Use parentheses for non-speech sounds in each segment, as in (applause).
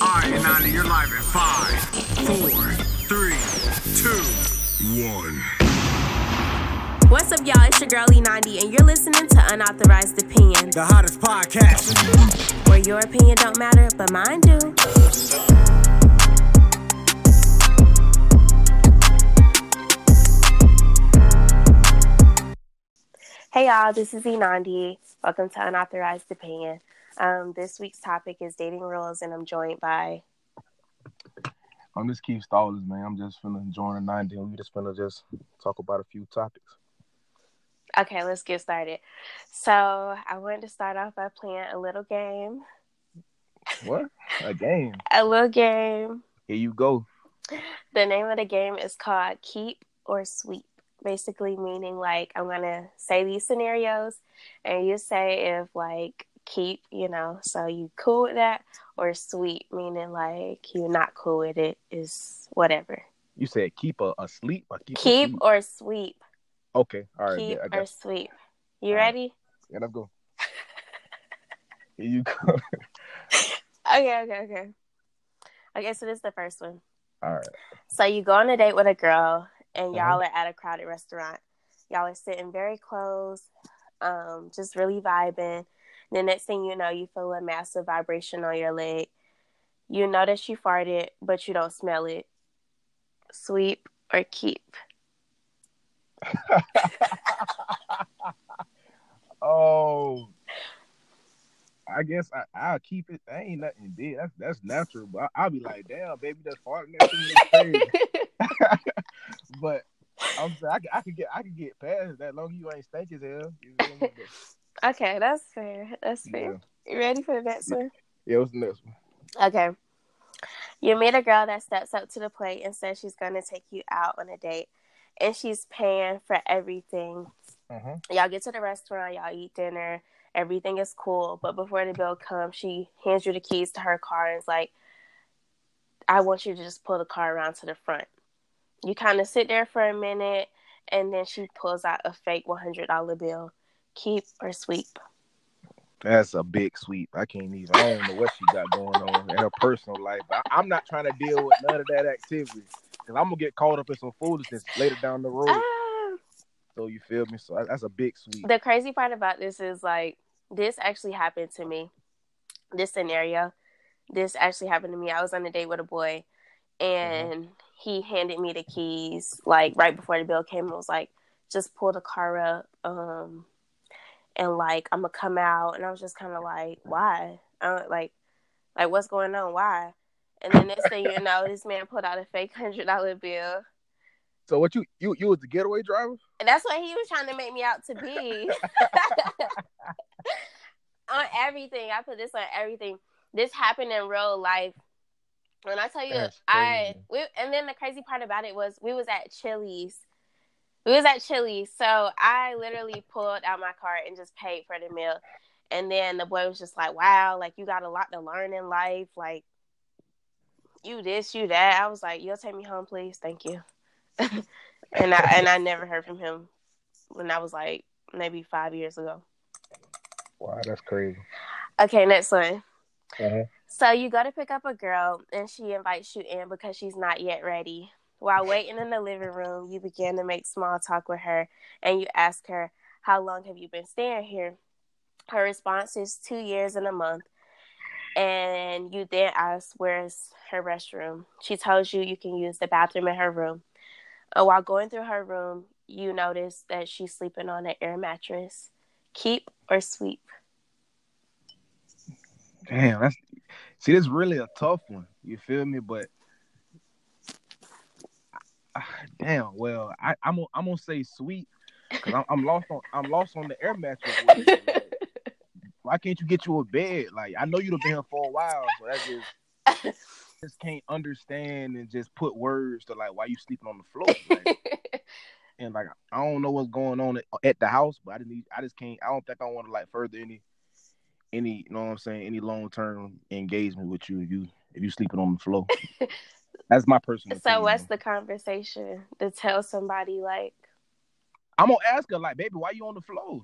All right, Nani, you're live in five, four, three, two, one. What's up, y'all? It's your girl E90, and you're listening to Unauthorized Opinion, The hottest podcast. where your opinion don't matter, but mine do. Hey, y'all. This is E90. Welcome to Unauthorized Opinion. Um, this week's topic is dating rules, and I'm joined by. I'm just Keith Stallers, man. I'm just finna join the 90 and we just finna just talk about a few topics. Okay, let's get started. So, I wanted to start off by playing a little game. What? A game. (laughs) A little game. Here you go. The name of the game is called Keep or Sweep. Basically, meaning like I'm gonna say these scenarios, and you say if like keep, you know, so you cool with that, or sweep, meaning like you're not cool with it, is whatever. You said keep a, asleep or keep Keep asleep? or sweep. Okay, all right. keep yeah, or sweep. You All right. ready? yeah, let's go. (laughs) Here you go. (laughs) Okay, okay, okay. Okay, so this is the first one. all right. So you go on a date with a girl and Uh-huh. y'all are at a crowded restaurant. Y'all are sitting very close, um, just really vibing. The next thing you know, you feel a massive vibration on your leg. You notice you farted, but you don't smell it. Sweep or keep. (laughs) Oh. I guess I, I'll keep it. That ain't nothing big. That's that's natural. But I, I'll be like, damn, baby, that's farting next to. That's crazy. (laughs) (laughs) but I'm saying I, I could get I could get past that long as you ain't stink as hell. You? But, okay, that's fair. That's yeah. fair. You ready for the next one? yeah, what's the next one? Okay. You meet a girl that steps up to the plate and says she's going to take you out on a date, and she's paying for everything. Uh-huh. Y'all get to the restaurant, y'all eat dinner, everything is cool. But before the bill comes, she hands you the keys to her car and is like, I want you to just pull the car around to the front. You kind of sit there for a minute, and then she pulls out a fake $100 bill. Keep or sweep? That's a big sweep. I can't even. I don't know what she got going on in her personal life. I, I'm not trying to deal with none of that activity because I'm gonna get caught up in some foolishness later down the road. Ah. So you feel me? So that- that's a big sweep. the crazy part about this is like this actually happened to me this scenario this actually happened to me i was on a date with a boy and he handed me the keys like right before the bill came and was like just pull the car up um and like i'm gonna come out and i was just kind of like why I don't, like like what's going on why and then next thing you (laughs) know this man pulled out a fake hundred dollar bill So what you you you was the getaway driver? And that's what he was trying to make me out to be. (laughs) on everything. I put this on everything. This happened in real life. When I tell you I we and then the crazy part about it was we was at Chili's. We was at Chili's. So I literally pulled out my card and just paid for the meal. And then the boy was just like, Wow, like you got a lot to learn in life. Like you this, you that. I was like, You'll take me home, please. Thank you. (laughs) and I and I never heard from him when I was like maybe five years ago. Wow, that's crazy. Okay, next one. Uh-huh. So you go to pick up a girl and she invites you in because she's not yet ready. While waiting in the living room, you begin to make small talk with her and you ask her, How long have you been staying here? Her response is two years and a month. And you then ask, Where's her restroom? She tells you you can use the bathroom in her room. Uh, while going through her room, you notice that she's sleeping on an air mattress. Keep or sweep? Damn, that's see, this really a tough one. You feel me? But (sighs) damn, well, I, I'm gonna, I'm gonna say sweet because I'm, I'm lost on I'm lost on the air mattress. Like, (laughs) why can't you get you a bed? Like I know you've been here for a while, so that's just (laughs) just can't understand and just put words to like why you sleeping on the floor. Like, (laughs) and like I don't know what's going on at, at the house, but I just need I just can't. I don't think I want to like further any any you know what I'm saying any long term engagement with you if you if you sleeping on the floor. That's my personal. So opinion, what's the conversation to tell somebody like I'm gonna ask her like, baby, why you on the floor?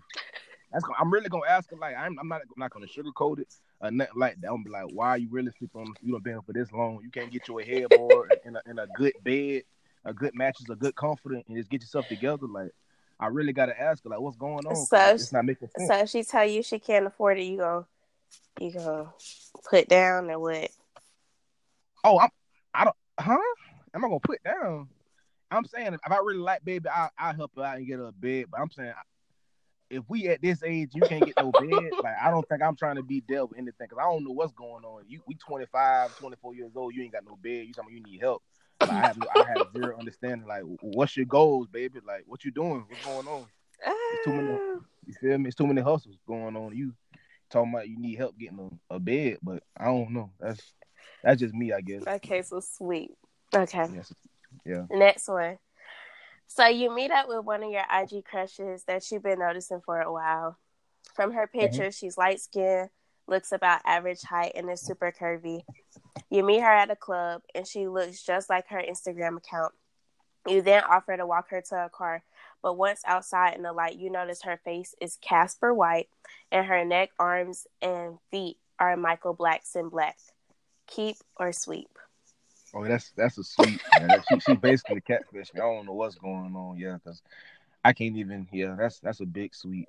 That's I'm really gonna ask her like I'm, I'm not I'm not gonna sugarcoat it or nothing like that. I'm gonna be like, why are you really sleeping on? You don't been for this long. You can't get your headboard in a in a good bed, a good mattress, a good comforter, and just get yourself together. Like I really gotta ask her like, what's going on? So it's not making sense. So if she tell you she can't afford it, you gonna you gonna put down or what? oh, I'm I don't huh? Am I gonna put down? I'm saying if I really like baby, I I help her out and get her a bed. But I'm saying if we at this age, you can't get no bed. (laughs) Like I don't think I'm trying to be dealt with anything because I don't know what's going on. You we 25, 24 years old. You ain't got no bed. You talking you need help. Like, I have no, I have zero (laughs) understanding. Like what's your goals, baby? Like what you doing? What's going on? too many- Ah, You feel me? It's too many hustles going on. You talking about you need help getting a, a bed, but I don't know. That's that's just me, I guess. okay, so sweet. Okay. Yes. Yeah. Next one. So you meet up with one of your IG crushes that you've been noticing for a while. From her mm-hmm. picture, she's light skinned, looks about average height, and is super curvy. You meet her at a club, and she looks just like her Instagram account. You then offer to walk her to a car, but once outside in the light, you notice her face is Casper White, and her neck, arms, and feet are Michael Blackson black. Keep or sweep? Oh, that's that's a sweet. Man. She she basically catfish me. I don't know what's going on. Yeah, because I can't even. Yeah, that's that's a big sweet.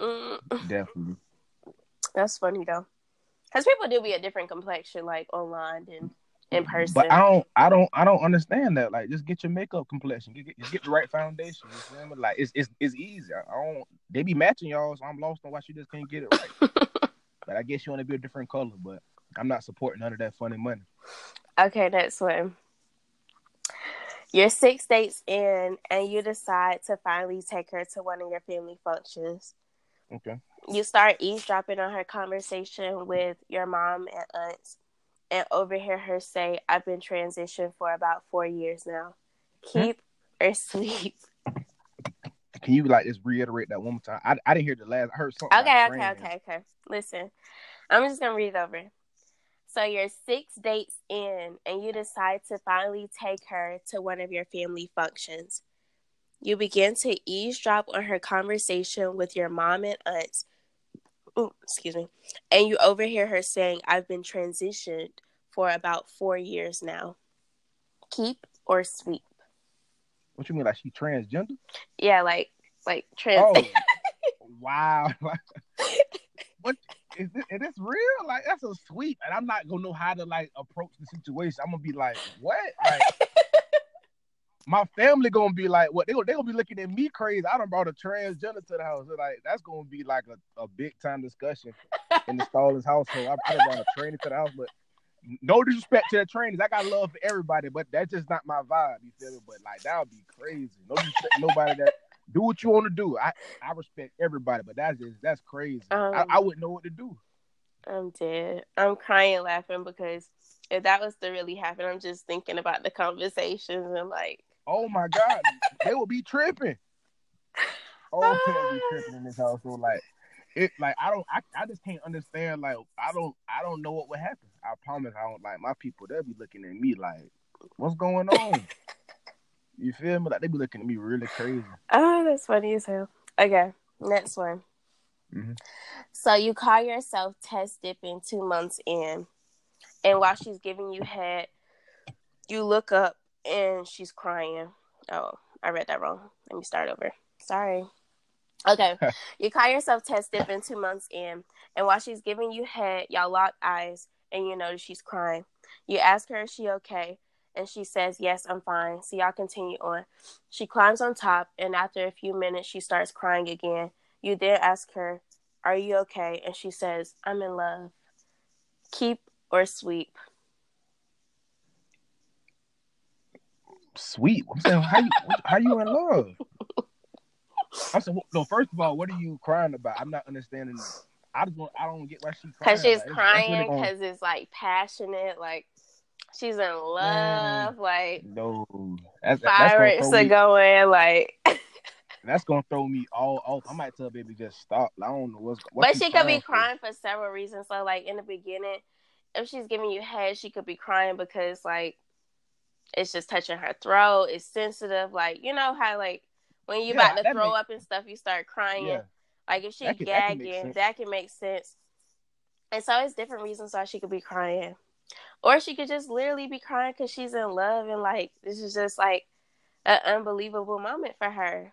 Mm. Definitely. That's funny though, because people do be a different complexion like online than in person. But I don't, I don't, I don't understand that. Like, just get your makeup complexion. Get, get, just get the right foundation. You feel me? Like, it's it's it's easy. I don't. They be matching y'all, so I'm lost on why she just can't get it right. (laughs) but I guess you want to be a different color. But I'm not supporting none of that funny money. okay, next one. You're six dates in, and you decide to finally take her to one of your family functions. Okay. You start eavesdropping on her conversation with your mom and aunts, and overhear her say, "I've been transitioned for about four years now. Hmm? Keep or (laughs) sleep." Can you like just reiterate that one more time? I, I didn't hear the last. I heard something. Okay, okay, okay, okay. Listen, I'm just gonna read it over. So you're six dates in, and you decide to finally take her to one of your family functions. You begin to eavesdrop on her conversation with your mom and aunts. Ooh, excuse me. And you overhear her saying, I've been transitioned for about four years now. Keep or sweep? What you mean? Like she transgender? Yeah, like like trans Oh, (laughs) wow! (laughs) what is this? Is this real? Like that's a sweep, and I'm not gonna know how to like approach the situation. I'm gonna be like, what? Like, (laughs) my family gonna be like, what? They gonna, they gonna be looking at me crazy. I done brought a transgender to the house. They're like that's gonna be like a, a big time discussion in the Stallings household. I, I done brought a trainer to the house, but. No disrespect to the trainers. I got love for everybody, but that's just not my vibe. You feel me? But like that would be crazy. No nobody that do what you want to do. I, I respect everybody, but that's just that's crazy. I, Um, I wouldn't know what to do. I'm dead. I'm crying laughing because if that was to really happen, I'm just thinking about the conversations and like, Oh my god, they would be tripping. Oh, they would be tripping in this household. Like it, like I don't, I, I just can't understand. Like I don't, I don't know what would happen. I promise, I don't like my people. They'll be looking at me like, what's going on? You feel me? Like they be looking at me really crazy. oh, that's funny as hell. Okay, next one. Mhm. So you call yourself test dipping two months in, and while she's giving you head, you look up and she's crying. Oh, I read that wrong. Let me start over. Sorry. Okay, (laughs) you call yourself test dipping two months in, and while she's giving you head, y'all lock eyes, and you notice she's crying. You ask her, "Is she okay?" And she says, Yes, I'm fine. So y'all continue on. She climbs on top, and after a few minutes, she starts crying again. You then ask her, Are you okay? And she says, I'm in love. Keep or sweep? Sweet. I'm saying, how you, how you in love? I said, no. First of all, what are you crying about? I'm not understanding. I just want, I don't get why she's crying. Because she's Like, crying because it's like passionate, like she's in love, like No, that's, that's fireworks throw are me, going, like. (laughs) that's gonna throw me all off. I might tell baby just stop. I don't know what's. What but she could be for. crying for several reasons. So, like in the beginning, if she's giving you head, she could be crying because like it's just touching her throat. It's sensitive, like you know how like when you Yeah, about to throw make- up and stuff, you start crying. Yeah, Like if she That can- that can gagging, that can make sense. And so it's different reasons why she could be crying, or she could just literally be crying because she's in love and like this is just like an unbelievable moment for her.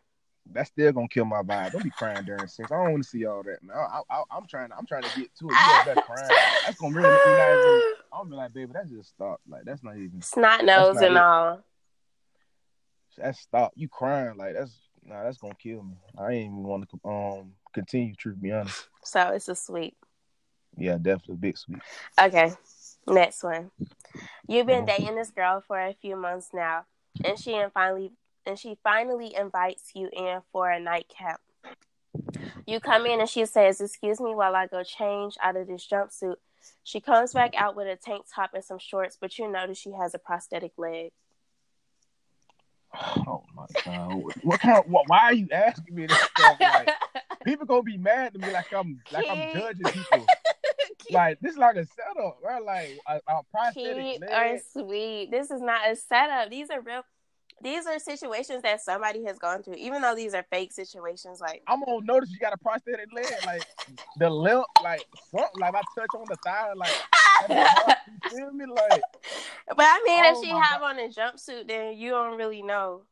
That's still gonna kill my vibe. Don't be crying during sex. I don't want to see all that, man. I, I, I'm trying. I'm trying to get to it. You there crying. That's gonna really make me not even. I'm be like, baby, that's just stop. Like that's not even. Snot nose and it. all. That's stop. You crying like that's. Nah, that's gonna kill me. I ain't even want to um continue. Truth be honest. So it's a sweet. Yeah, definitely a big sweet. Okay, next one. You've been Mhm. dating this girl for a few months now, and she and finally and she finally invites you in for a nightcap. You come in and she says, "Excuse me while I go change out of this jumpsuit." She comes back out with a tank top and some shorts, but you notice she has a prosthetic leg. Oh my god. What kind? Of, what, why are you asking me this stuff? Like (laughs) people gonna be mad to me like I'm like I'm judging people. (laughs) Like this is like a setup, right? Like a, a prosthetic Cute or sweet. This is not a setup. These are real. These are situations that somebody has gone through, even though these are fake situations. Like, I'm gonna notice you got a prosthetic leg, like the limp, like something, like I touch on the thigh, like (laughs) you feel me, like but I mean, Oh if she have on a jumpsuit, then you don't really know.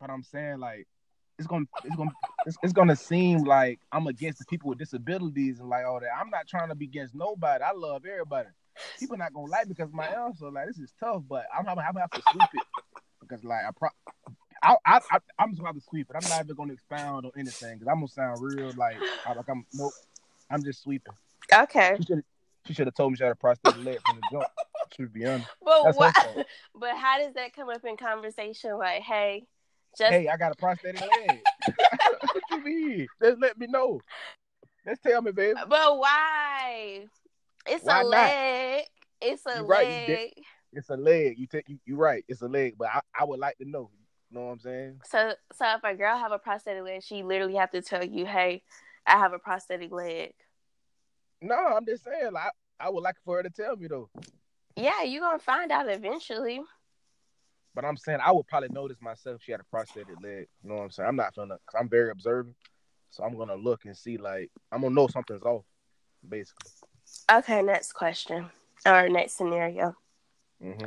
but I'm saying like it's gonna it's gonna it's, it's gonna seem like I'm against the people with disabilities and like all that. I'm not trying to be against nobody. I love everybody. People not gonna like because of my answer. Like this is tough, but I'm I'm gonna have to sweep it because like I pro. I, I, I, I'm just have to sweep it. I'm not even gonna expound on anything because I'm gonna sound real like I, like I'm nope. I'm just sweeping. Okay, She should have told me she had a prosthetic leg from the jump. To be honest. but That's her. (laughs) But how does that come up in conversation? Like, hey, just Hey, I got a prosthetic leg. (laughs) what you mean? Just let me know. Just tell me, baby. but why? It's Why a not? leg. It's a leg. It's a leg. You take you you right. It's a leg, but I, I would like to know. You know what I'm saying? So, so if a girl have a prosthetic leg, she literally have to tell you, "Hey, I have a prosthetic leg." No, I'm just saying. Like I would like for her to tell me though. Yeah, you gonna find out eventually. But I'm saying I would probably notice myself she had a prosthetic leg. You know what I'm saying? I'm not gonna because I'm very observant. So I'm gonna look and see like I'm gonna know something's off, basically. Okay, next question or next scenario. hmm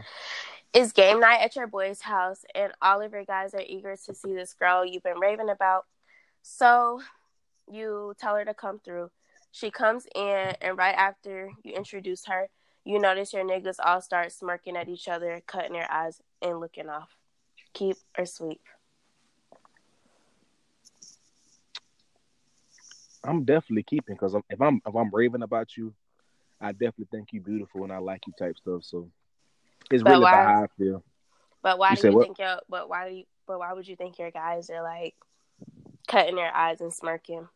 It's game night at your boy's house, and all of your guys are eager to see this girl you've been raving about. So you tell her to come through. She comes in, and right after you introduce her, you notice your niggas all start smirking at each other, cutting their eyes, and looking off. Keep or sweep? I'm definitely keeping because if I'm if I'm raving about you, I definitely think you beautiful and I like you type stuff. So it's But really why- about how I feel. But why You do you what? think your? But why do you? But why would you think your guys are like cutting their eyes and smirking?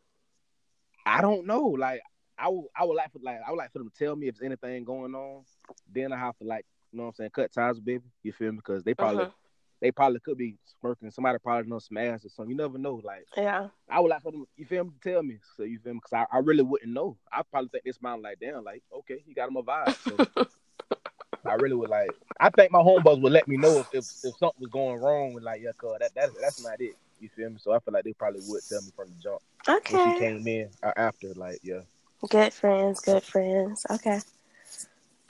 I don't know. Like I would I would like for like I would like for them to tell me if there's anything going on. Then I have to like you know what I'm saying cut ties, with baby. You feel me? Because they probably Mhm. they probably could be smirking. Somebody probably know some ass or something. You never know. Like Yeah. I would like for them. You feel me? To tell me. So you feel me? Because I, I really wouldn't know. I probably think this man like damn like okay you got him a vibe. So (laughs) I really would like. I think my homeboys would let me know if, if, if something was going wrong with like yeah, cuz that, that that's not it. You feel me? So I feel like they probably would tell me from the jump Okay. when she came in or after. Like yeah. Good friends. Good friends. Okay.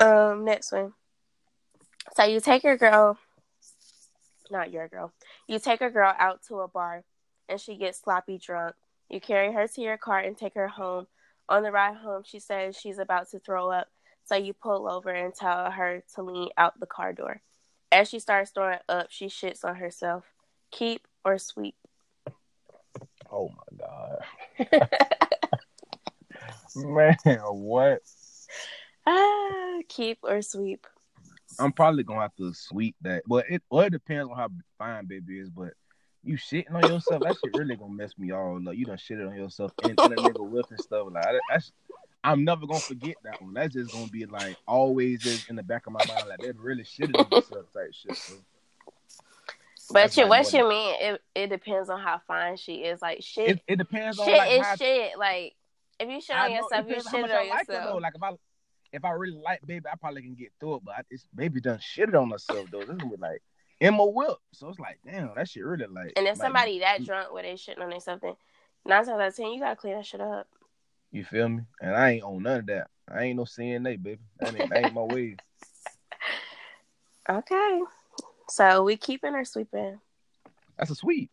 Um. Next one. So you take your girl. Not your girl. You take a girl out to a bar, and she gets sloppy drunk. You carry her to your car and take her home. On the ride home, she says she's about to throw up, so you pull over and tell her to lean out the car door. As she starts throwing up, she shits on herself. Keep or sweep? Oh my god. (laughs) Man, what? Ah, keep or sweep? I'm probably gonna have to sweep that. But it well, it depends on how fine baby is, but you shitting on yourself, that shit really gonna mess me all up. You done shitted on yourself and, and a nigga whip and stuff. Like that- that's I'm never gonna forget that one. That's just gonna be like always just in the back of my mind, like they really shitted on themselves type shit. So. But you, what you mean? It it depends on how fine she is. Like shit, It, it depends on shit like is shit. Like if you shit on yourself, you shit on I like yourself. Like if I if I really like baby, I probably can get through it. But I, it's baby done shitted on herself though. This is like Emma Whip. So it's like, damn, that shit really like. and if like, somebody that drunk where they shitting on themselves, then Nine times out of ten, you gotta clean that shit up. You feel me? And I ain't on none of that. I ain't no CNA, baby. That ain't, that ain't my way. (laughs) Okay. So we keeping or sweeping? That's a sweep.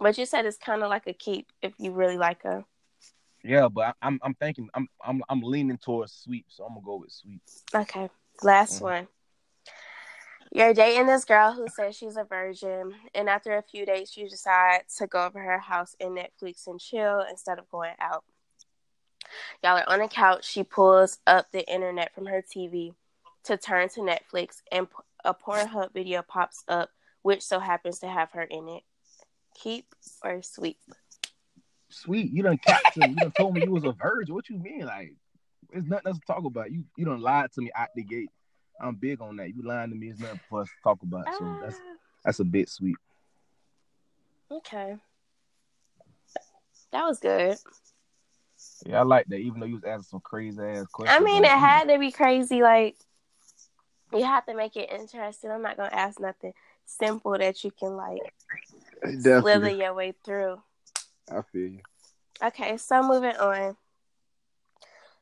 But you said it's kind of like a keep if you really like her. Yeah, but I'm I'm thinking I'm I'm I'm leaning towards sweep, so I'm gonna go with sweep. Okay. Last Mhm. one. You're dating this girl who says she's a virgin, and after a few dates, you decide to go over her house and Netflix and chill instead of going out. Y'all are on the couch. She pulls up the internet from her TV to turn to Netflix, and a Pornhub video pops up, which so happens to have her in it. Keep or sweep? Sweet, you done capped me. You done told me you was a virgin. What you mean? Like, there's nothing else to talk about. You you done lied to me out the gate. I'm big on that. You lying to me is nothing for us to talk about. So that's Ah, that's a bit sweet. okay. That was good. Yeah, I like that. Even though you was asking some crazy ass questions. I mean, like, it had to be crazy. Like, you have to make it interesting. I'm not gonna ask nothing simple that you can like slither your way through. I feel you. Okay, so moving on.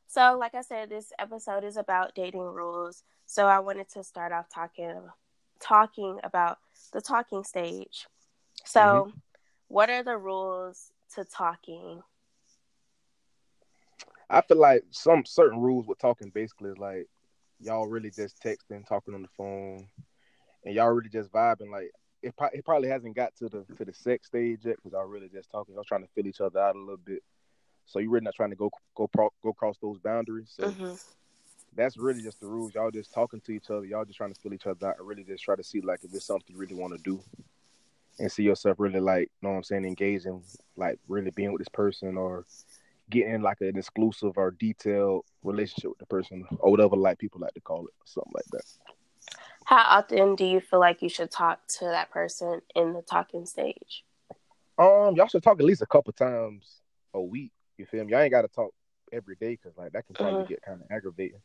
So, like I said, this episode is about dating rules. So, I wanted to start off talking talking about the talking stage. So, mm-hmm. what are the rules to talking? I feel like some certain rules with talking basically is like y'all really just texting, talking on the phone, and y'all really just vibing. Like it, it probably hasn't got to the to the sex stage yet because y'all really just talking. I was trying to fill each other out a little bit. So you're really not trying to go go pro- go cross those boundaries. So hmm that's really just the rules. Y'all just talking to each other. Y'all just trying to fill each other out I really just try to see like if it's something you really want to do, and see yourself really like, you know what I'm saying, engaging, like really being with this person or getting like an exclusive or detailed relationship with the person or whatever like people like to call it, something like that. How often do you feel like you should talk to that person in the talking stage? Um, y'all should talk at least a couple times a week. You feel me? Y'all ain't got to talk every day because like that can probably Mhm. get kind of aggravating.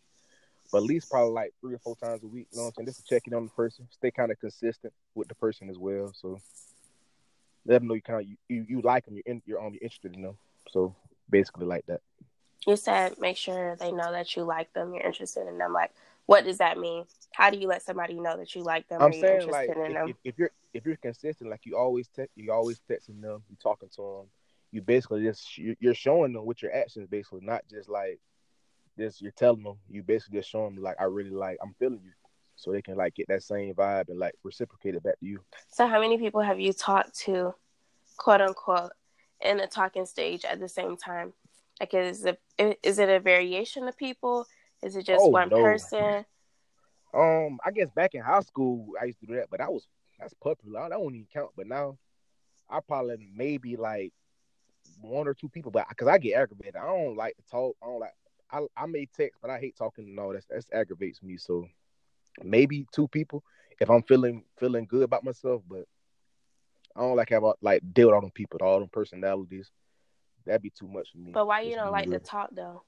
But at least probably like three or four times a week. You know what I'm saying? Just to check in on the person, stay kind of consistent with the person as well. So let them know you kind of you, you, you like them. You're in, you're um you're interested in them. So basically like that. You said make sure they know that you like them, you're interested in them. Like, what does that mean? How do you let somebody know that you like them I'm or you're saying interested like in if, them? if, if you're if you're consistent, like you always text, you always texting them, you talking to them, you basically just you- you're showing them with your actions, basically, not just like just you're telling them. You basically just showing them like I really like I'm feeling you, so they can like get that same vibe and like reciprocate it back to you. So, how many people have you talked to, quote unquote, in the talking stage at the same time? Like, is it is it a variation of people? Is it just Oh, one no. person? Um, I guess back in high school I used to do that, but that was that's popular. I don't even count. But now I probably maybe like one or two people, but because I get aggravated, I don't like to talk. I don't like. I I may text, but I hate talking. No, that's that's aggravates me. So maybe two people if I'm feeling feeling good about myself, but I don't like have a- like deal with all them people, all them personalities. That'd be too much for me. But why you Just don't like to talk though?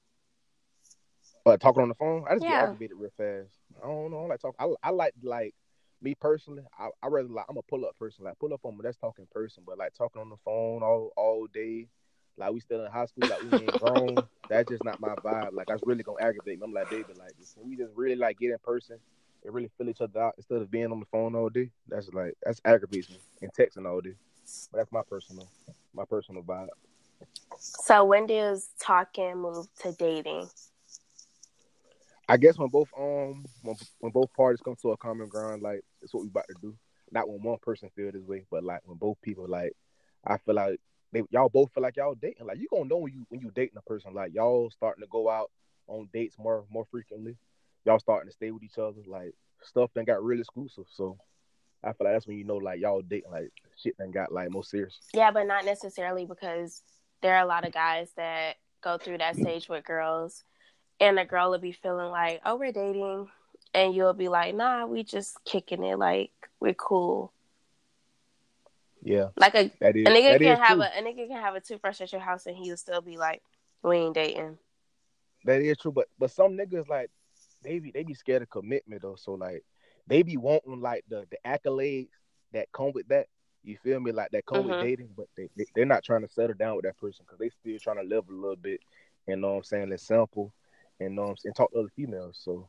But talking on the phone, I just get Yeah. aggravated real fast. I don't know. I like talk. I, I like like me personally. I I rather like I'm a pull up person. Like pull up on me. That's talking in person. But like talking on the phone all all day, like we still in high school, like we ain't (laughs) grown. That's just not my vibe. Like that's really gonna aggravate me. I'm like, baby, like we just really like get in person and really feel each other out instead of being on the phone all day? That's like that's aggravates me and texting all day. But that's my personal my personal vibe. So, when does talking move to dating? I guess when both um when, when both parties come to a common ground, like it's what we about to do. Not when one person feel this way, but like when both people like, I feel like they y'all both feel like y'all dating. Like you gonna know when you when you dating a person. Like y'all starting to go out on dates more more frequently. Y'all starting to stay with each other. Like stuff then got real exclusive. So I feel like that's when you know like y'all dating. Like shit then got like more serious. Yeah, but not necessarily because there are a lot of guys that go through that stage with girls, and the girl will be feeling like, "Oh, we're dating," and you'll be like, "Nah, we just kicking it. Like we're cool." Yeah, Like a, that is a nigga that can have true. a, a nigga can have a toothbrush at your house, and he'll still be like, "We ain't dating." That is true, but but some niggas like they be they be scared of commitment though. So like they be wanting like the the accolades that come with that. You feel me? Like that come with Mhm. dating, but they, they they're not trying to settle down with that person because they still trying to level a little bit. You know what I'm saying? Let's sample and um, I'm saying talk to other females. So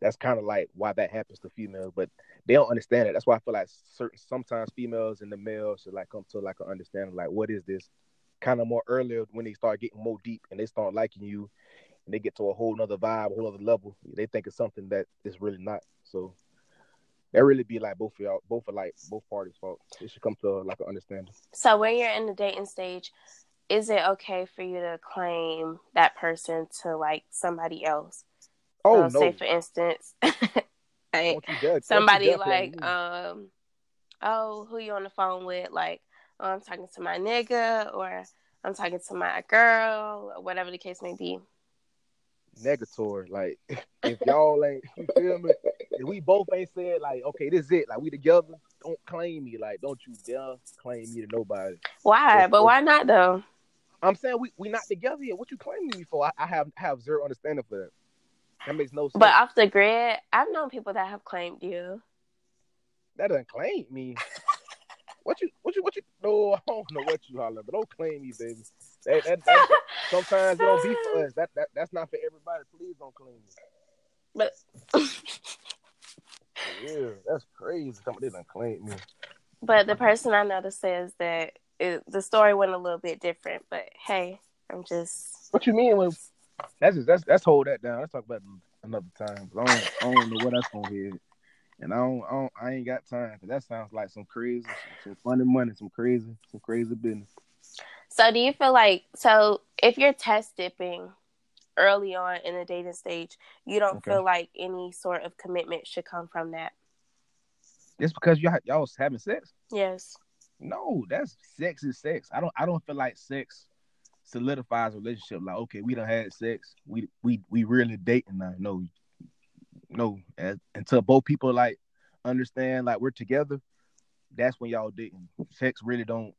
that's kind of like why that happens to females, but they don't understand it. That's why I feel like certain sometimes females and the males should like come to like an understanding like what is this kind of more earlier when they start getting more deep and they start liking you and they get to a whole nother vibe, a whole other level. They think it's something that is really not. So that really be like both of y'all, both are like both parties' fault. It should come to like an understanding. So when you're in the dating stage, is it okay for you to claim that person to like somebody else? Oh so no! Say for instance, (laughs) like, Don't you dare- don't you somebody like, um, oh, who you on the phone with? Like, oh, I'm talking to my nigga, or I'm talking to my girl, or whatever the case may be. negatory. Like (laughs) if y'all ain't, you feel me? If we both ain't said like, okay, this is it. Like we together. Don't claim me. Like don't you dare claim me to nobody. Why? But why not though? I'm saying we we not together yet. What you claiming me for? I, I have have zero understanding for that. That makes no sense. But off the grid, I've known people that have claimed you. that doesn't claim me. (laughs) What you what you what you? No, I don't know what you holler, but don't claim me, baby. That, that, that, (laughs) sometimes it don't be for us. That, that that's not for everybody. Please don't claim me. But Yeah, that's crazy. Somebody doesn't claim me. but the person I know that says that it, the story went a little bit different. But hey, I'm just What you mean when that's just, that's that's hold that down. Let's talk about it another time. I don't I don't know what that's gonna hit. And I don't, I don't I ain't got time because that sounds like some crazy, some funny money, some crazy, some crazy business. So do you feel like so if you're test dipping early on in the dating stage, you don't Okay. feel like any sort of commitment should come from that? Just because y'all y'all was having sex? Yes. No, that's sex is sex. I don't I don't feel like sex solidifies a relationship. Like okay, we don't had sex, we we we really dating now. No, no. As, until both people like understand like we're together, that's when y'all dating. Sex really don't.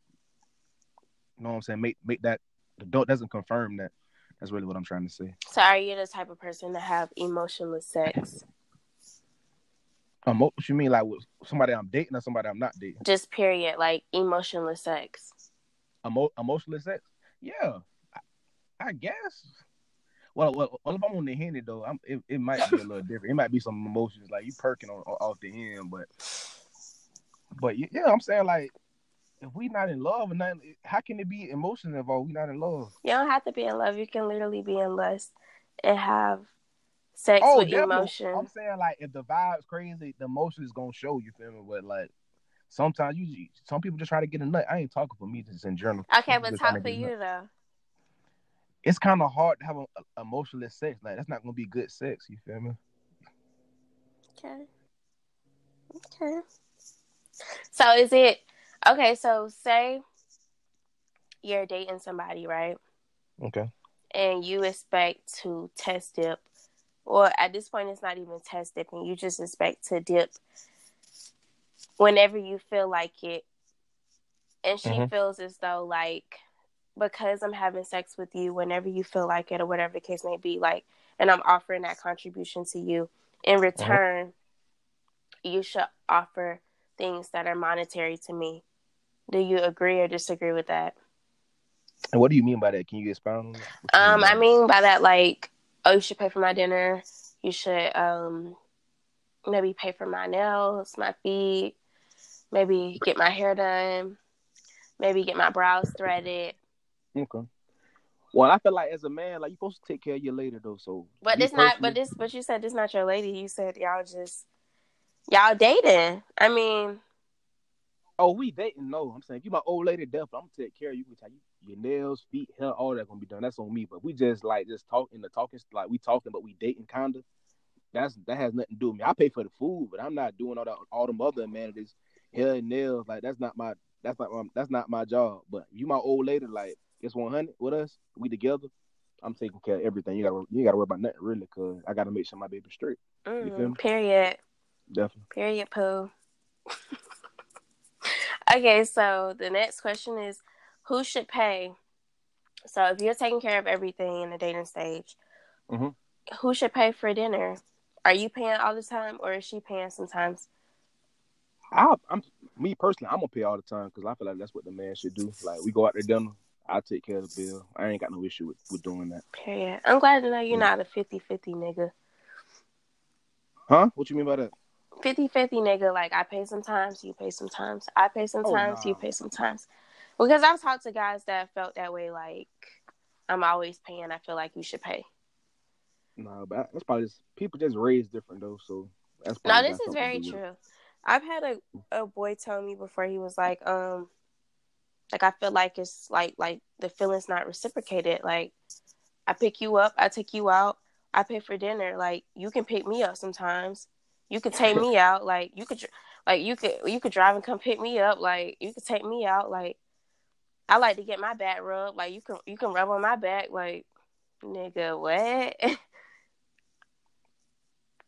You know what I'm saying? Make make that the don't doesn't confirm that. That's really what I'm trying to say. So are you the type of person to have emotionless sex? Um, what you mean like with somebody I'm dating or somebody I'm not dating? Just period, like emotionless sex. Emo- emotional sex? Yeah, I, I guess. Well, well, well, if I'm on the henny though, I'm, it, it might be a little (laughs) different. It might be some emotions like you perking on, on off the end, but but yeah, I'm saying like if we not in love or nothing, how can it be emotions involved? We not in love. You don't have to be in love. You can literally be in lust and have sex Oh, with emotion. I'm saying like if the vibe's crazy, the emotion is gonna show. You feel me? But like sometimes you, some people just try to get a nut. I ain't talking for me, just in general. Okay, People but talk for you though. It's kind of hard to have a, a emotionless sex. Like that's not gonna be good sex. You feel me? Okay. Okay. So is it okay? So say you're dating somebody, right? Okay. And you expect to test dip, or at this point, it's not even test dipping. You just expect to dip whenever you feel like it. And she Mhm. feels as though, like, because I'm having sex with you whenever you feel like it, or whatever the case may be, like, and I'm offering that contribution to you in return, you should offer things that are monetary to me. Do you agree or disagree with that? And what do you mean by that? Can you expound? Um, by I mean by that, like, oh, you should pay for my dinner. You should um maybe pay for my nails, my feet, maybe get my hair done, maybe get my brows threaded. Okay. Well, I feel like as a man, like you're supposed to take care of your lady though. So, But it's not. But this. But you said this not your lady. You said y'all just y'all dating. I mean, Oh, we dating? No, I'm saying if you my old lady, definitely, I'm gonna take care of you. Take your nails, feet, hair, all that gonna be done. That's on me. But we just like just talking the talking like we talking, but we dating kinda. That's that has nothing to do with me. I pay for the food, but I'm not doing all that all them other amenities, hair and nails. Like that's not my that's not my, that's not my job. But you my old lady, like it's 100 with us. We together. I'm taking care of everything. You gotta you gotta worry about nothing really, cause I gotta make sure my baby's straight. mm, feel me? period. Definitely. Period. Poo. (laughs) okay, so the next question is, who should pay? So if you're taking care of everything in the dating stage, Mhm. who should pay for dinner? Are you paying all the time, or is she paying sometimes? I, I'm me personally, I'm gonna pay all the time because I feel like that's what the man should do. Like we go out to dinner, I take care of the bill. I ain't got no issue with, with doing that. Period. I'm glad to know you're not a 50-50 nigga. Huh? What you mean by that? 50-50 nigga. Like I pay sometimes, you pay sometimes. I pay sometimes, nah. you pay sometimes. Because I've talked to guys that felt that way. Like I'm always paying. I feel like you should pay. Nah, but that's probably just people just raised different though. So that's No, this is very it. true. I've had a, a boy tell me before he was like, um, like I feel like it's like like the feeling's not reciprocated. Like I pick you up, I take you out, I pay for dinner. Like you can pick me up sometimes. You could take (laughs) me out. Like you could, like you could you could drive and come pick me up. Like you could take me out. Like I like to get my back rubbed. Like you can you can rub on my back. Like nigga, what? (laughs)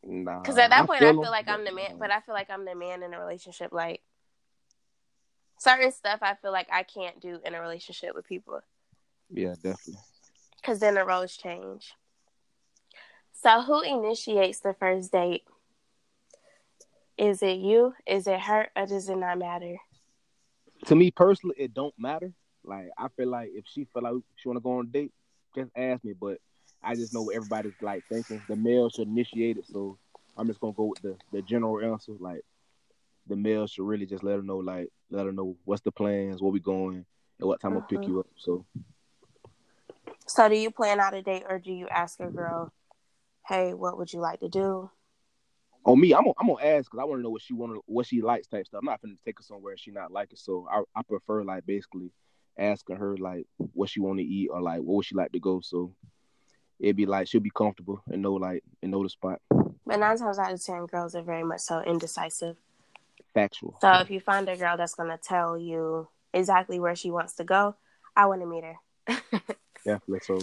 Nah, Because at that I point, I feel feel 'em, like I'm the man, but I feel like I'm the man in a relationship. Like certain stuff, I feel like I can't do in a relationship with people yeah, definitely. because then the roles change. So, who initiates the first date? Is it you? Is it her? Or does it not matter? To me personally, it don't matter. Like I feel like if she feel like she want to go on a date, just ask me. But I just know what everybody's like thinking. The male should initiate it, so I'm just gonna go with the the general answer. Like the male should really just let her know, like let her know what's the plans, where we going, and what time I'll pick Mhm. you up. So So, do you plan out a date or do you ask a girl, hey, what would you like to do? on me, I'm gonna, I'm gonna ask because I want to know what she want, what she likes, type stuff. I'm not gonna take her somewhere she not like it. So I I prefer like basically asking her like what she want to eat or like what would she like to go. So it'd be like she'll be comfortable and know like and know the spot. But nine times out of ten, girls are very much so indecisive. Factual. So if you find a girl that's gonna tell you exactly where she wants to go, I want to meet her. (laughs) Definitely. So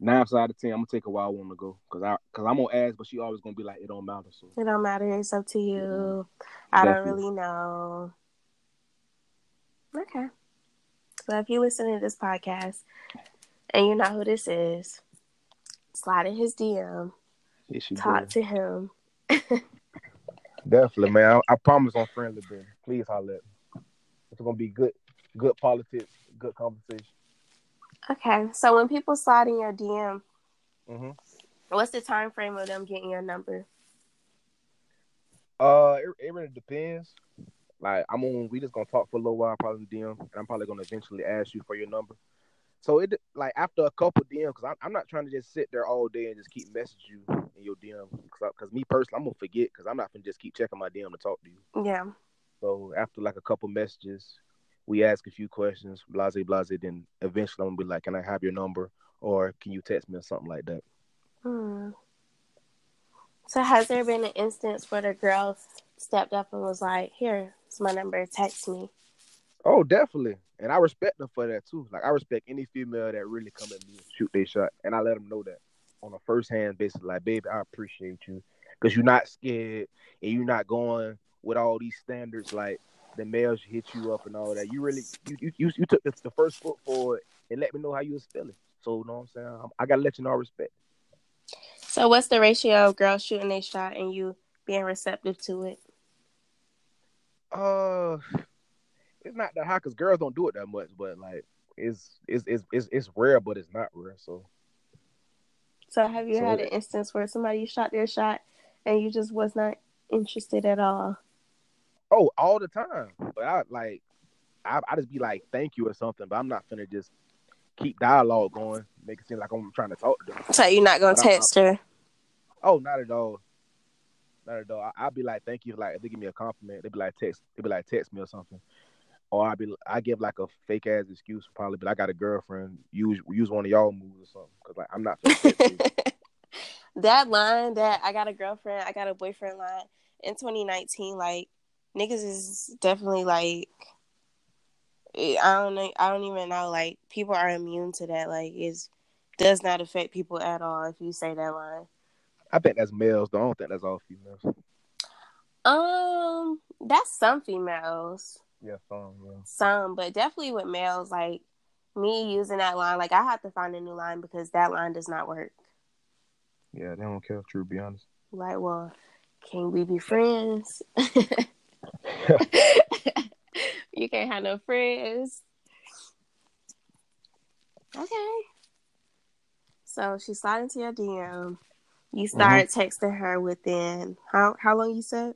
nine times out of ten, I'm gonna take a I want to go because I because I'm gonna ask, but she always gonna be like it don't matter. So It don't matter. It's up to you. Mm-hmm. I don't really know. Okay. So if you listen to this podcast and you know who this is, slide in his DM, she talk to him. (laughs) Definitely, man. I, I promise on friendly, Ben. Please holler at me. It's gonna be good, good politics, good conversation. Okay. So when people slide in your DM, hmm what's the time frame of them getting your number? Uh, it, it really depends. Like I'm on, we just gonna talk for a little while, probably DM, and I'm probably gonna eventually ask you for your number. So it like after a couple DM, because I'm, I'm not trying to just sit there all day and just keep messaging you in your DM. Because me personally, I'm gonna forget because I'm not gonna just keep checking my DM to talk to you. Yeah. So after like a couple messages, we ask a few questions, blase blase. Then eventually I'm gonna be like, can I have your number, or can you text me or something like that? Hmm. So has there been an instance where the girl stepped up and was like, "Here, it's my number. Text me." Oh, definitely. And I respect them for that too. Like I respect any female that really come at me and shoot their shot, and I let them know that on a first hand basis. Like, baby, I appreciate you because you're not scared and you're not going with all these standards like the males hit you up and all that. You really, you you you, took the, the first foot forward and let me know how you was feeling. So, you know what I'm saying? I'm- I gotta let you know I respect. So what's the ratio of girls shooting their shot and you being receptive to it? Uh, it's not that high because girls don't do it that much, but like it's it's it's it's, it's rare, but it's not rare. So. So have you So- had an instance where somebody shot their shot and you just was not interested at all? Oh, all the time. But I like, I, I just be like, thank you or something. But I'm not gonna just keep dialogue going, make it seem like I'm trying to talk to them. So you're not gonna But text her? Oh, not at all. Not at all. I'll be like, thank you. Like, if they give me a compliment, they be like, text. They be like, text me or something. Or I be, I give like a fake ass excuse probably, but I got a girlfriend. Use use one of y'all moves or something. Cause like I'm not. (laughs) That line that I got a girlfriend, I got a boyfriend line in 2019, like niggas is definitely like eh, I don't know, I don't even know. Like people are immune to that. Like it does not affect people at all if you say that line. I think that's males. Though. I don't think that's all females. Um, that's some females, Yeah, some. Yeah. some, but definitely with males, like me using that line, like I have to find a new line because that line does not work. Yeah, they don't care. True, be honest. Like, well, can we be friends? (laughs) You can't have no friends. Okay. So she slid into your DM. You mm-hmm. started texting her within how how long you said?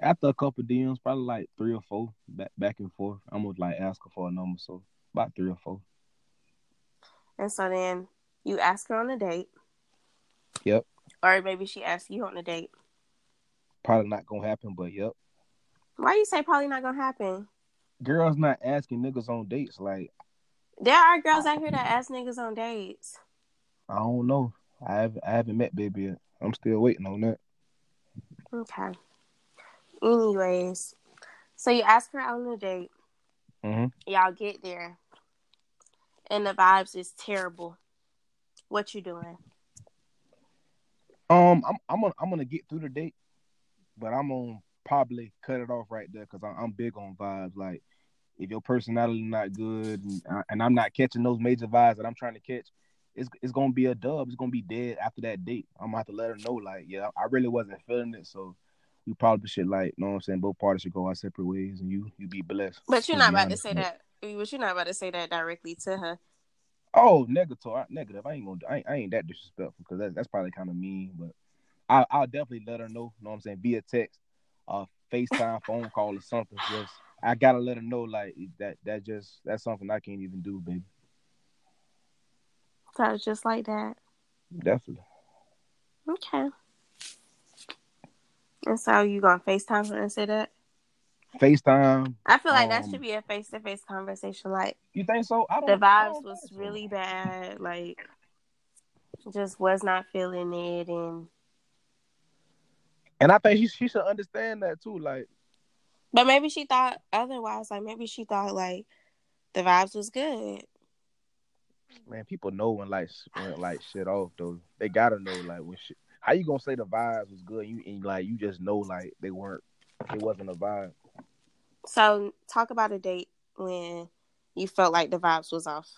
After a couple DMs, probably like three or four, back back and forth. I'm gonna like ask her for a number, so about three or four. And so then you ask her on a date. Yep. Or maybe she asked you on a date. Probably not gonna happen, but yep. Why you say probably not gonna happen? Girls not asking niggas on dates. Like There are girls out here that ask niggas on dates. I don't know. I haven't I haven't met baby yet. I'm still waiting on that. Okay. Anyways, so you ask her out on a date. hmm Y'all get there, and the vibes is terrible. What you doing? Um, I'm I'm gonna I'm gonna get through the date, but I'm gonna probably cut it off right there because I'm big on vibes. Like, if your personality not good and, and I'm not catching those major vibes that I'm trying to catch, it's it's gonna be a dub. It's gonna be dead after that date. I'm gonna have to let her know, like, yeah, I really wasn't feeling it, so we probably should like, you know what I'm saying, both parties should go our separate ways, and you you be blessed. But you're not about to say that. But you're not about to say that directly to her. Oh, negative, I- negative. I ain't gonna. I ain't, I ain't that disrespectful because that, that's probably kind of mean. But I, I'll definitely let her know. You know what I'm saying? Via text, uh, FaceTime, phone call, or something. Just I gotta let her know like that. That just that's something I can't even do, baby. So just like that. Definitely. Okay. And so you gonna FaceTime her and say that? FaceTime. I feel like that Um, should be a face to face conversation. Like You think so? I don't. the vibes don't was so. really bad. Like just was not feeling it and And I think she she should understand that too. Like, but maybe she thought otherwise. Like maybe she thought like the vibes was good. Man, people know when like when like shit off though. They gotta know like when shit. How you gonna say the vibes was good? You and like you just know like they weren't. It wasn't a vibe. So talk about a date when you felt like the vibes was off.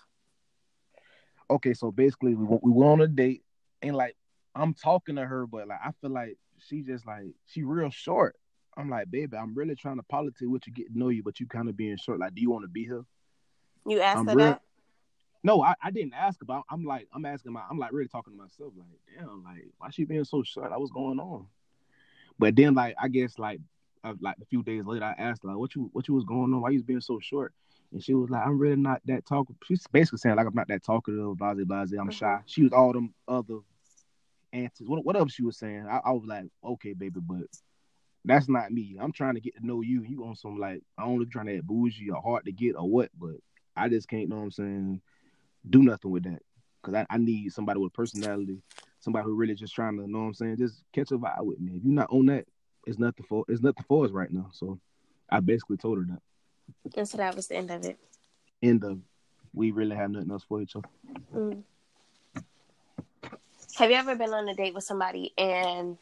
okay, so basically we went, we went on a date and like I'm talking to her, but like I feel like she just like she real short. I'm like, baby, I'm really trying to politic with you, get to know you, but you kind of being short. Like, do you want to be here? You asked I'm her real- that? No, I, I didn't ask about. I'm like, I'm asking my, I'm like really talking to myself. Like, damn, like why she being so short? I was going on? But then like I guess like uh, like a few days later, I asked like, what you what you was going on? Why you was being so short? And she was like, I'm really not that talkative. She's basically saying like I'm not that talkative, blah blah. I'm shy. She was all them other answers. What whatever she was saying, I, I was like, okay, baby, but that's not me. I'm trying to get to know you. You on some like I only trying to add bougie or hard to get or what, but I just can't know what I'm saying. Do nothing with that because I, I need somebody with personality, somebody who really just trying to know what I'm saying. Just catch a vibe with me. If you're not on that, it's nothing for it's nothing for us right now. So I basically told her that. And so that was the end of it. End of we really have nothing else for each other. Mm. Have you ever been on a date with somebody and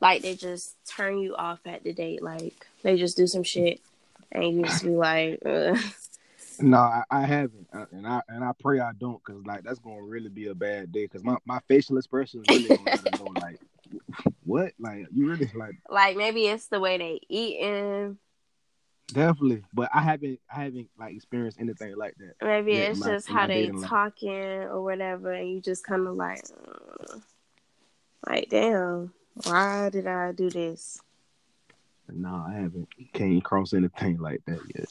like they just turn you off at the date? Like they just do some shit and you just be like, Ugh. No, I, I haven't, Uh, and I and I pray I don't, cause like that's gonna really be a bad day. Cause my, my facial expression is really gonna know, like, what, like you really like (laughs) like maybe it's the way they eating. definitely. But I haven't, I haven't like experienced anything like that. Maybe Yeah, it's my- just how they dating life. talking or whatever, and you just kind of like, Ugh. like, damn, why did I do this? No, I haven't came across anything like that yet.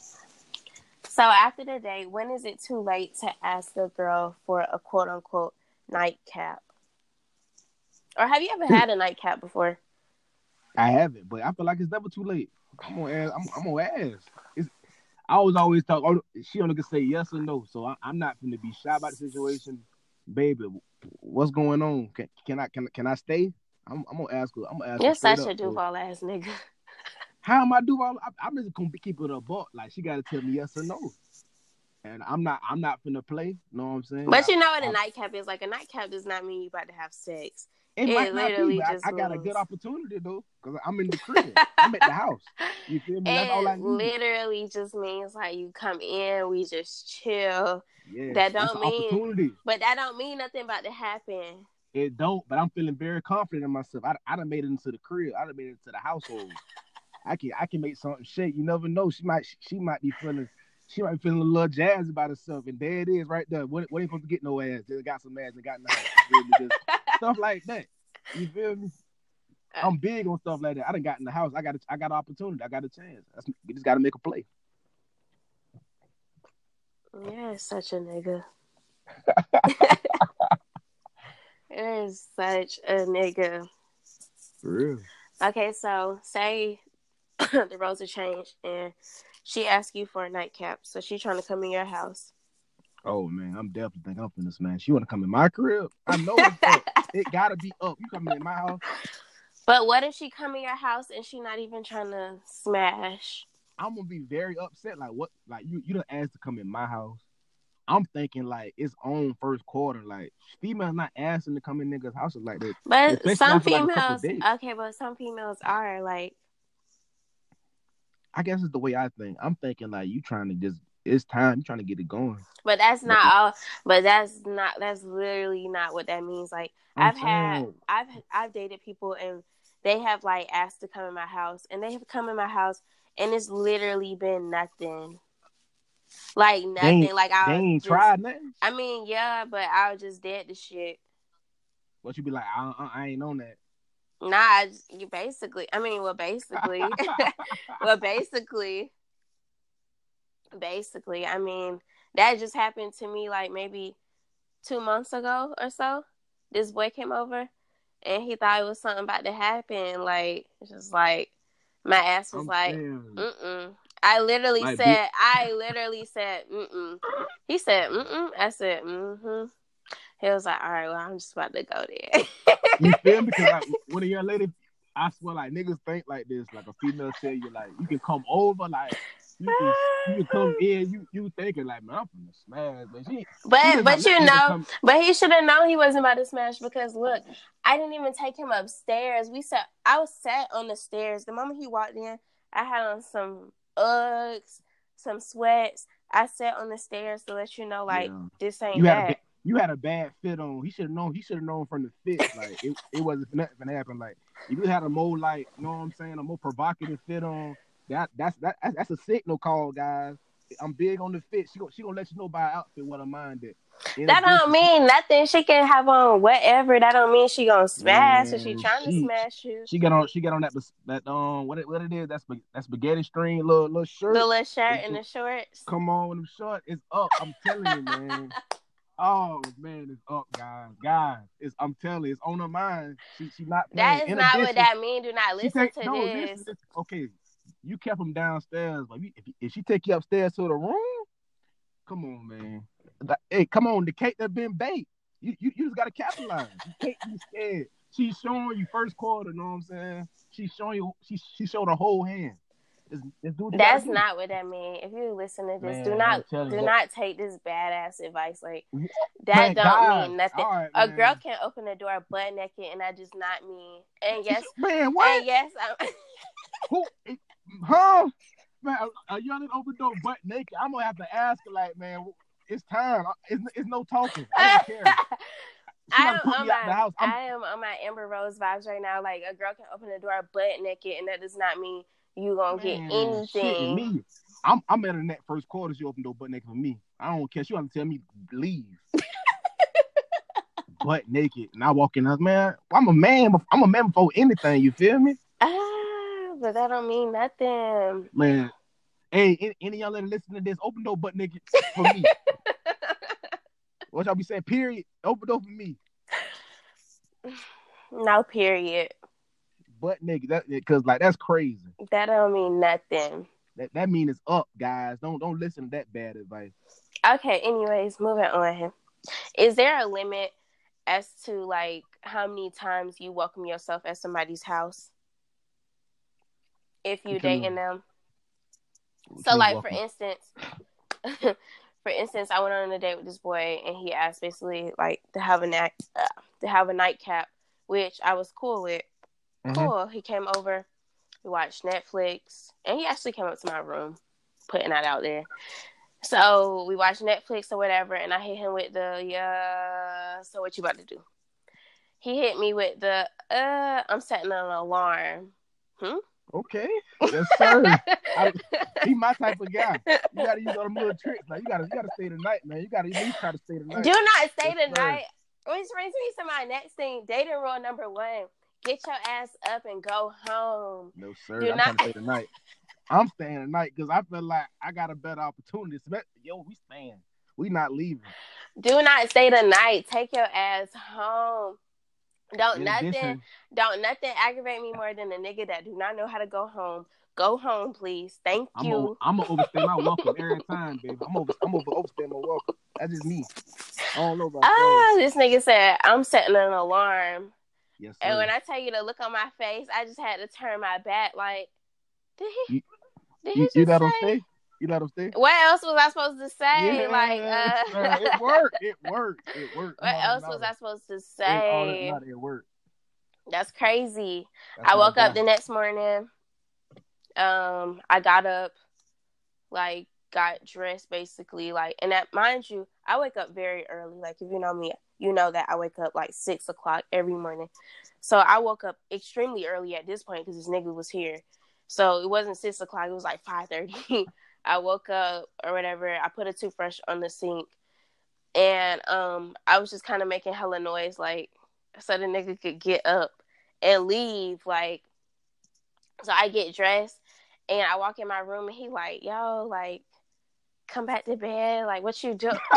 So after the date, when is it too late to ask a girl for a quote unquote nightcap? Or have you ever had a nightcap before? I haven't, but I feel like it's never too late. I'm gonna ask. I'm, I'm gonna ask. It's, I was always talk. Oh, she only can say yes or no, so I, I'm not gonna be shy about the situation, baby. What's going on? Can, can I can can I stay? I'm, I'm gonna ask her. I'm gonna ask. her You're such a up, so- Duval ass nigga. How am I Duval? I, I'm just gonna keep it a buck. Like she gotta tell me yes or no. And I'm not. I'm not finna play. Know what I'm saying? But you know what a nightcap is? Like a nightcap does not mean you about to have sex. It, It literally be, but I, just I got a good opportunity though, because I'm in the (laughs) crib. I'm at the house. You feel me? That's all I It literally just means like you come in, we just chill. Yeah, that don't mean- But that don't mean nothing about to happen. It don't, but I'm feeling very confident in myself. I I done made it into the crib. I done made it into the household. (laughs) I can I can make something shake. You never know. She might she might be feeling she might be feeling a little jazz about herself, and there it is right there. What, what ain't supposed to get no ass? Just got some ass and got nothing. (laughs) stuff like that. You feel me? I'm big on stuff like that. I done got in the house. I got a, I got an opportunity. I got a chance. That's, we just got to make a play. You're such a nigga. (laughs) You're such a nigga. For real. Okay, so say (coughs) the roles are changed and she asks you for a nightcap. So she trying to come in your house. Oh man, I'm definitely thinking I'm finna smash. You want to come in my crib? I know. (laughs) It gotta be up. You coming in my house? But what if she come in your house and she not even trying to smash? I'm gonna be very upset. Like what? Like you you don't ask to come in my house. I'm thinking like it's on first quarter. Like females not asking to come in niggas' houses like that. But Especially some after, like, females, okay, but some females are like, I guess it's the way I think. I'm thinking like you trying to just it's time. You trying to get it going. but that's not all. But that's not. That's literally not what that means. Like I'm I've had, I've I've dated people and they have like asked to come in my house and they have come in my house and it's literally been nothing. Like nothing. like I They ain't just, tried nothing. I mean, yeah, but I was just dead to shit. But you be like, I, I, I ain't on that. Nah, you basically. I mean, well, basically, (laughs) well, basically, basically. I mean, that just happened to me like maybe two months ago or so. This boy came over, and he thought it was something about to happen. Like, just like my ass was I'm like, mm-mm. I literally said, I literally said, mm-mm. He said, mm-mm. I said, mm-hmm. He was like, all right, well, I'm just about to go there. you feel me? Because like, (laughs) when a young lady, I swear, like niggas think like this. Like a female tell you, like you can come over, like you can, you can come (laughs) in. You you thinking like, man, I'm from the smash, but she. she But just but you know, but he should have known he wasn't about to smash because look, I didn't even take him upstairs. We sat I was sat on the stairs. The moment he walked in, I had on some Uggs, some sweats. I sat on the stairs to let you know like Yeah. this ain't you had that. You had a bad fit on. He should have known. He should have known from the fit. Like it, it wasn't nothing gonna happen. Like if you had a more like, you know what I'm saying, a more provocative fit on. That that's that that's a signal call, guys. I'm big on the fit. She gonna she gonna let you know by outfit what her mind is. That don't mean nothing. She can have on whatever. That don't mean she gonna smash if she Man, trying to smash you. She got on. She got on that that um what it what it is. That's that spaghetti string little little shirt. The little shirt and the shorts. Come on, with them short. It's up. I'm telling you, man. (laughs) Oh man, it's up, guys. Guys, it's I'm telling you, it's on her mind. She she not. That playing. is In not what that mean. Do not listen take- to no, this. listen, listen. Okay, you kept him downstairs. But if, if she take you upstairs to the room, come on, man. Like, hey, come on, the cake that been baked. You you, you just gotta capitalize. You can't be scared. She's showing you first quarter. You Know what I'm saying? She's showing you. She she showed her whole hand. Just, just do what you That's not what that mean. If you listen to this, do not do you. not take this badass advice. Like Man, that don't guys, mean nothing. right, A man. girl can open the door butt naked, and that does not mean. And yes, man, what? and yes, I'm, (laughs) Who? Huh? Man, a, a young open door butt naked. I'm gonna have to ask her, like, man, it's time. It's, it's no talking. I don't care. I am on the my I am on my Amber Rose vibes right now. Like a girl can open the door butt naked, and that does not mean you gonna get man, shit, anything. me. I'm I'm at her that first quarter. You open door butt naked for me. I don't care. She want to tell me leave. (laughs) butt naked, and I walk in. I was, man, I'm a man. I'm a man before anything. You feel me, Ah, but that don't mean nothing. man? Hey, any, any y'all lady listening to this, open door butt naked for me. (laughs) what y'all be saying? Period. Open door for me. no, period. Butt naked. That because like that's crazy. That don't mean nothing. That that mean it's up, guys. Don't don't listen to that bad advice. Okay, anyways, moving on. Is there a limit as to like how many times you welcome yourself at somebody's house? If you you dating them. What So like welcome? for instance (laughs) for instance, I went on a date with this boy and he asked basically like to have a night uh, to have a nightcap, which I was cool with. Mhm. Cool. He came over, we watched Netflix, and he actually came up to my room, putting that out there. So we watched Netflix or whatever, and I hit him with the yeah. So what you about to do? He hit me with the uh. I'm setting an alarm. Hmm. Okay, yes sir. (laughs) I, he my type of guy. You gotta use all them little tricks. Like you gotta, you gotta stay the night, man. You gotta least try to stay the night. Do not stay Yes, the sir. night. Which brings me to my next thing. Dating rule number one: get your ass up and go home. No sir. Do I'm not- trying to stay the night. I'm staying tonight because I feel like I got a better opportunity. Yo, we staying. We not leaving. Do not stay the night. Take your ass home. Don't In nothing. addition, Don't nothing aggravate me more than a nigga that do not know how to go home. Go home, please. Thank I'm you. I'm gonna overstay my welcome every time, baby. I'm over, I'm over overstay my welcome. That's just me. I don't know about y'all. Ah, this nigga said I'm setting an alarm, Yes, and when I tell you to look on my face, I just had to turn my back. Like, did he? You- did he you, just you let him say? stay? You let him stay? What else was I supposed to say? Yeah, like, uh, it worked. It worked. It worked. what else was I supposed to say? matter, It worked. That's crazy. That's I woke up the next morning. Um, I got up, like got dressed basically, like and that mind you, I wake up very early. Like if you know me, you know that I wake up like six o'clock every morning. So I woke up extremely early at this point because this nigga was here. So it wasn't six o'clock, it was like five thirty. (laughs) I woke up or whatever, I put a toothbrush on the sink and um I was just kind of making hella noise like so the nigga could get up and leave like so I get dressed and I walk in my room and he like, yo, like, come back to bed. Like, what you do? (laughs)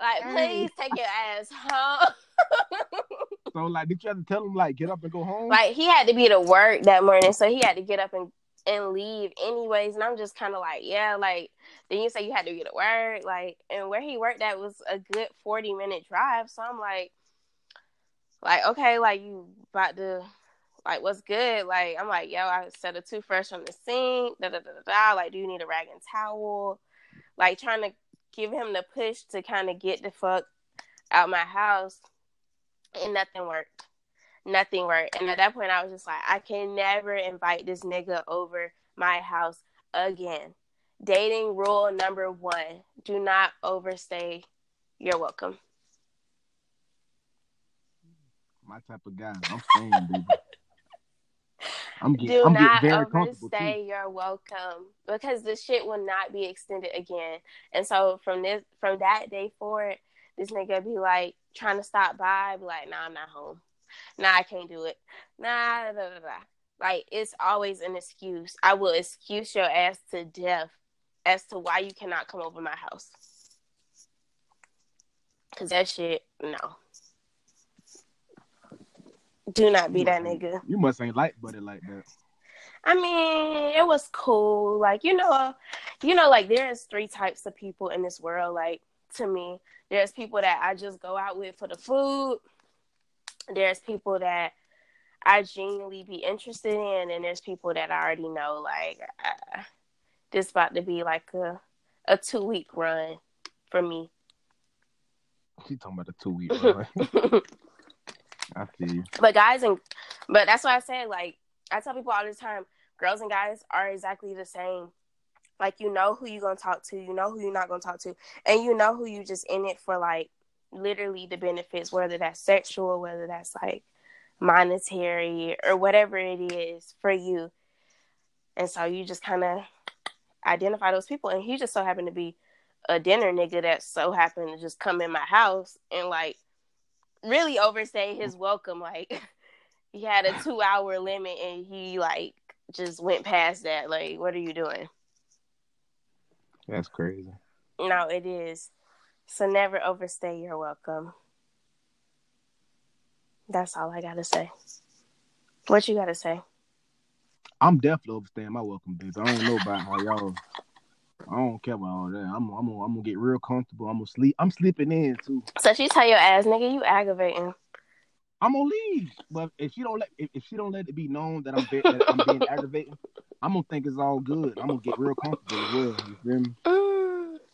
like, please take your ass home. (laughs) So like, did you have to tell him like get up and go home? like, he had to be to work that morning, so he had to get up and and leave anyways. And I'm just kind of like, yeah, like, then you say you had to get to work, like, and where he worked at was a good 40 minute drive. So I'm like, like, okay, like, you about to like what's good? Like I'm like, yo, I set a toothbrush on the sink, da da da da da. Like, do you need a rag and towel? Like trying to give him the push to kind of get the fuck out my house, and nothing worked. Nothing worked. And at that point, I was just like, I can never invite this nigga over my house again. Dating rule number one: do not overstay. You're welcome. My type of guy. I'm saying, baby. I'm getting, Do I'm not getting very overstay your welcome because the shit will not be extended again. And so from this from that day forward, this nigga be like trying to stop by, be like, nah, I'm not home. Nah, I can't do it. Nah, da, da, da, da. like it's always an excuse. I will excuse your ass to death as to why you cannot come over my house. Cause that shit, no. Do not be that nigga. You must ain't like buddy like that. I mean, it was cool. Like, you know, you know, like there's three types of people in this world. Like, to me, there's people that I just go out with for the food. There's people that I genuinely be interested in, and there's people that I already know. Like, uh, this about to be like a a two week run for me. She talking about the two week. Right? (laughs) I feel you. but guys and but that's why I say like I tell people all the time, girls and guys are exactly the same. Like you know who you're gonna talk to, you know who you're not gonna talk to, and you know who you just in it for like literally the benefits, whether that's sexual, whether that's like monetary or whatever it is for you. And so you just kind of identify those people, and he just so happened to be a dinner nigga that so happened to just come in my house and like really overstay his welcome. Like (laughs) he had a two hour limit and he like just went past that. Like, what are you doing? That's crazy. No, it is. So never overstay your welcome. That's all I gotta say. What you gotta say? I'm definitely overstaying my welcome, baby. I don't know about how y'all. I don't care about all that. I'm, I'm, gonna, I'm gonna get real comfortable. I'm gonna sleep. I'm sleeping in too. So she tell your ass, nigga, you aggravating. I'm gonna leave. But if she don't let, if, if she don't let it be known that I'm, be, that I'm being (laughs) aggravating, I'm gonna think it's all good. I'm gonna get real comfortable as well. You feel me? Mm, (sighs)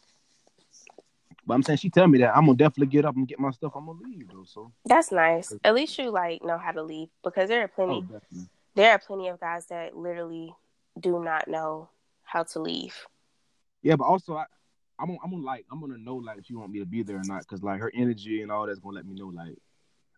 But I'm saying she tell me that I'm gonna definitely get up and get my stuff. I'm gonna leave though. So that's nice. At least you like know how to leave because there are plenty oh, there are plenty of guys that literally do not know how to leave. Yeah, but also I, I'm, gonna- I'm gonna like, I'm gonna know like if you want me to be there or not, cause like her energy and all that's gonna let me know like,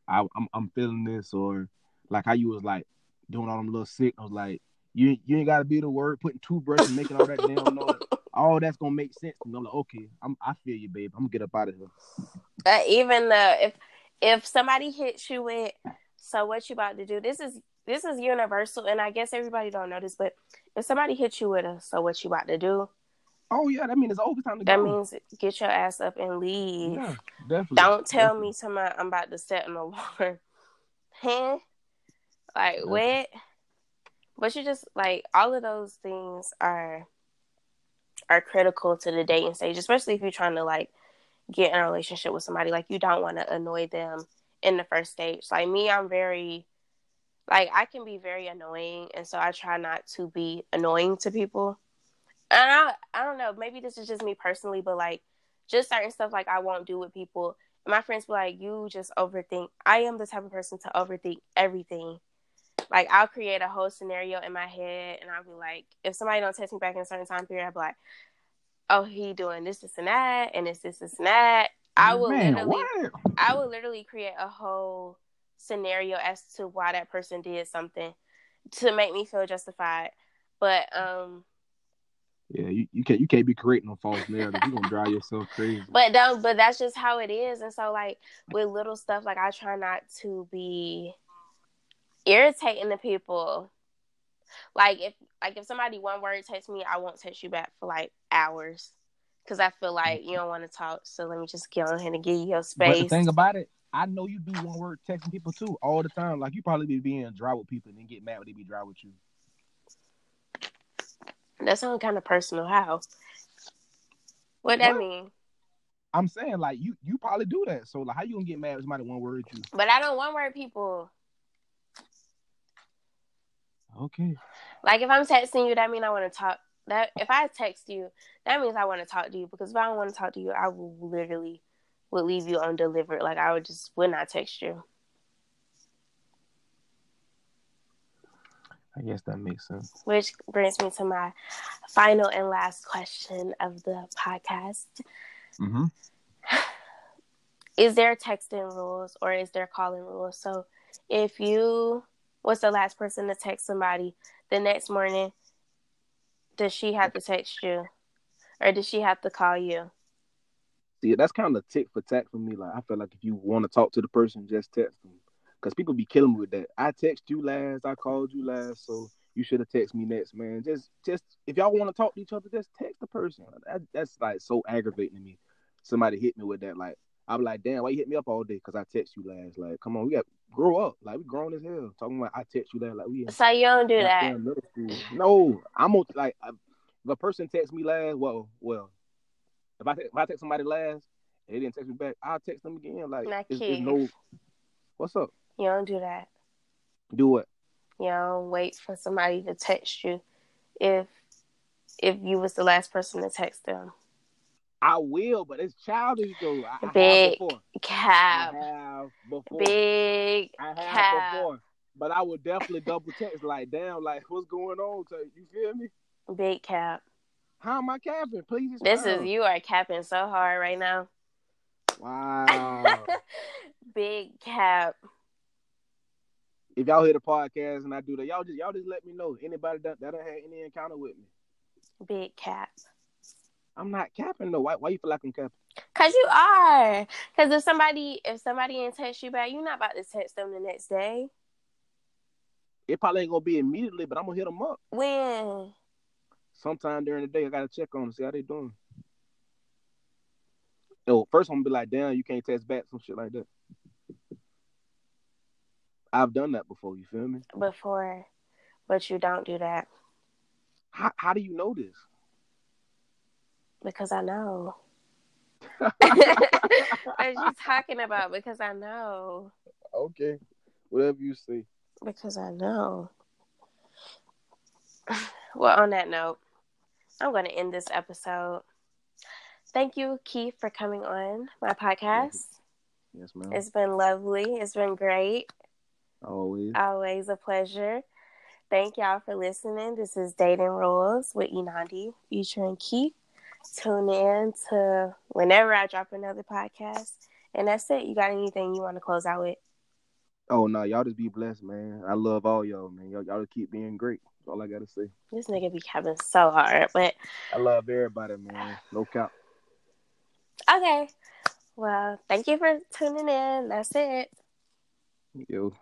I, I'm, I'm feeling this or like how you was like doing all them little sick. I was like you you ain't gotta be the word, putting toothbrush and making all that damn (laughs) noise. All that's gonna make sense. And I'm like, okay, I'm I feel you, babe. I'm gonna get up out of here. Uh, even the if if somebody hits you with, so what you about to do? This is this is universal, and I guess everybody don't know this, but if somebody hits you with a, so what you about to do? Oh yeah, that means it's overtime to That go. means get your ass up and leave. yeah, definitely. Don't tell definitely. me tomorrow I'm about to set an alarm. (laughs) huh? Like Yeah. what? But you just like all of those things are are critical to the dating stage, especially if you're trying to like get in a relationship with somebody. Like you don't want to annoy them in the first stage. Like me, I'm very like I can be very annoying, and so I try not to be annoying to people. And I I don't know, maybe this is just me personally, but like just certain stuff like I won't do with people. And my friends be like, "You just overthink." I am the type of person to overthink everything. Like I'll create a whole scenario in my head, and I'll be like, if somebody don't text me back in a certain time period, I'll be like, "Oh, he doing this, this, and that, and it's this, this, and that." I will Man, literally what? I would literally create a whole scenario as to why that person did something to make me feel justified. But um Yeah, you, you can't you can't be creating a false narrative. You're gonna drive yourself crazy. (laughs) but don't but that's just how it is. And so like with little stuff like I try not to be irritating the people. Like if like if somebody one word texts me, I won't text you back for like hours. Cause I feel like you don't want to talk, so let me just get on here and give you your But space. the thing about it, I know you be one word texting people too all the time. Like you probably be being dry with people and then get mad when they be dry with you. That sounds kind of personal. How? What that What? mean? I'm saying like you you probably do that. So like how you gonna get mad when somebody one word you? But I don't one word people. Okay. Like if I'm texting you, that means I want to talk. That if I text you, that means I want to talk to you. Because if I don't want to talk to you, I will literally would leave you undelivered. Like I would just would not text you. I guess that makes sense. Which brings me to my final and last question of the podcast: Mm-hmm. Is there texting rules or is there calling rules? So if you was the last person to text somebody the next morning, does she have to text you, or does she have to call you? See, that's kind of a tick for tack for me. Like I feel like if you want to talk to the person, just text them. Cause people be killing me with that. I text you last, I called you last, so you should have texted me next, man. Just, just if y'all want to talk to each other, just text the person. That, that's like so aggravating to me. Somebody hit me with that, like I'm like, damn, why you hit me up all day? Cause I text you last. Like, come on, we got grow up. Like we grown as hell. Talking about I text you last, like we. So you don't do that. goddamn middle school. No, I'm on like if a person texts me last, well, well, if I if I text somebody last, and they didn't text me back, I'll text them again. Like, it's, it's no, what's up? You don't do that. Do what? You don't wait for somebody to text you if if you was the last person to text them. I will, but it's childish though. I, Big. Cab. I have before. Big I have cab. before. But I would definitely double text like, damn, like what's going on? So you feel me? Big cap. How am I capping? Please This is you are capping so hard right now. Wow. (laughs) Big cap. If y'all hear the podcast and I do that, y'all just y'all just let me know. Anybody that that done had any encounter with me. Big cap. I'm not capping though. Why why you feel like I'm capping? Cause you are. Cause if somebody if somebody ain't text you back, you're not about to text them the next day. It probably ain't gonna be immediately, but I'm gonna hit them up When? sometime during the day. I gotta check on them, see how they doing. Yo, first I'm gonna be like, damn, you can't text back, some shit like that. I've done that before. You feel me? Before. But you don't do that. How how do you know this? Because I know. (laughs) what are you talking about? Because I know. okay, whatever you say. Because I know. (sighs) Well, on that note, I'm going to end this episode. Thank you, Keith, for coming on my podcast. Yes, ma'am. It's been lovely. It's been great. Always. Always a pleasure. Thank y'all for listening. This is Dating Rules with Inandi and Keith. Tune in to whenever I drop another podcast. And that's it. You got anything you want to close out with? Oh no, y'all just be blessed, man. I love all y'all, man. Y'all, y'all just keep being great. That's all I gotta say. This nigga be having so hard, but I love everybody, man. No cap. okay. Well, thank you for tuning in. That's it. Yo.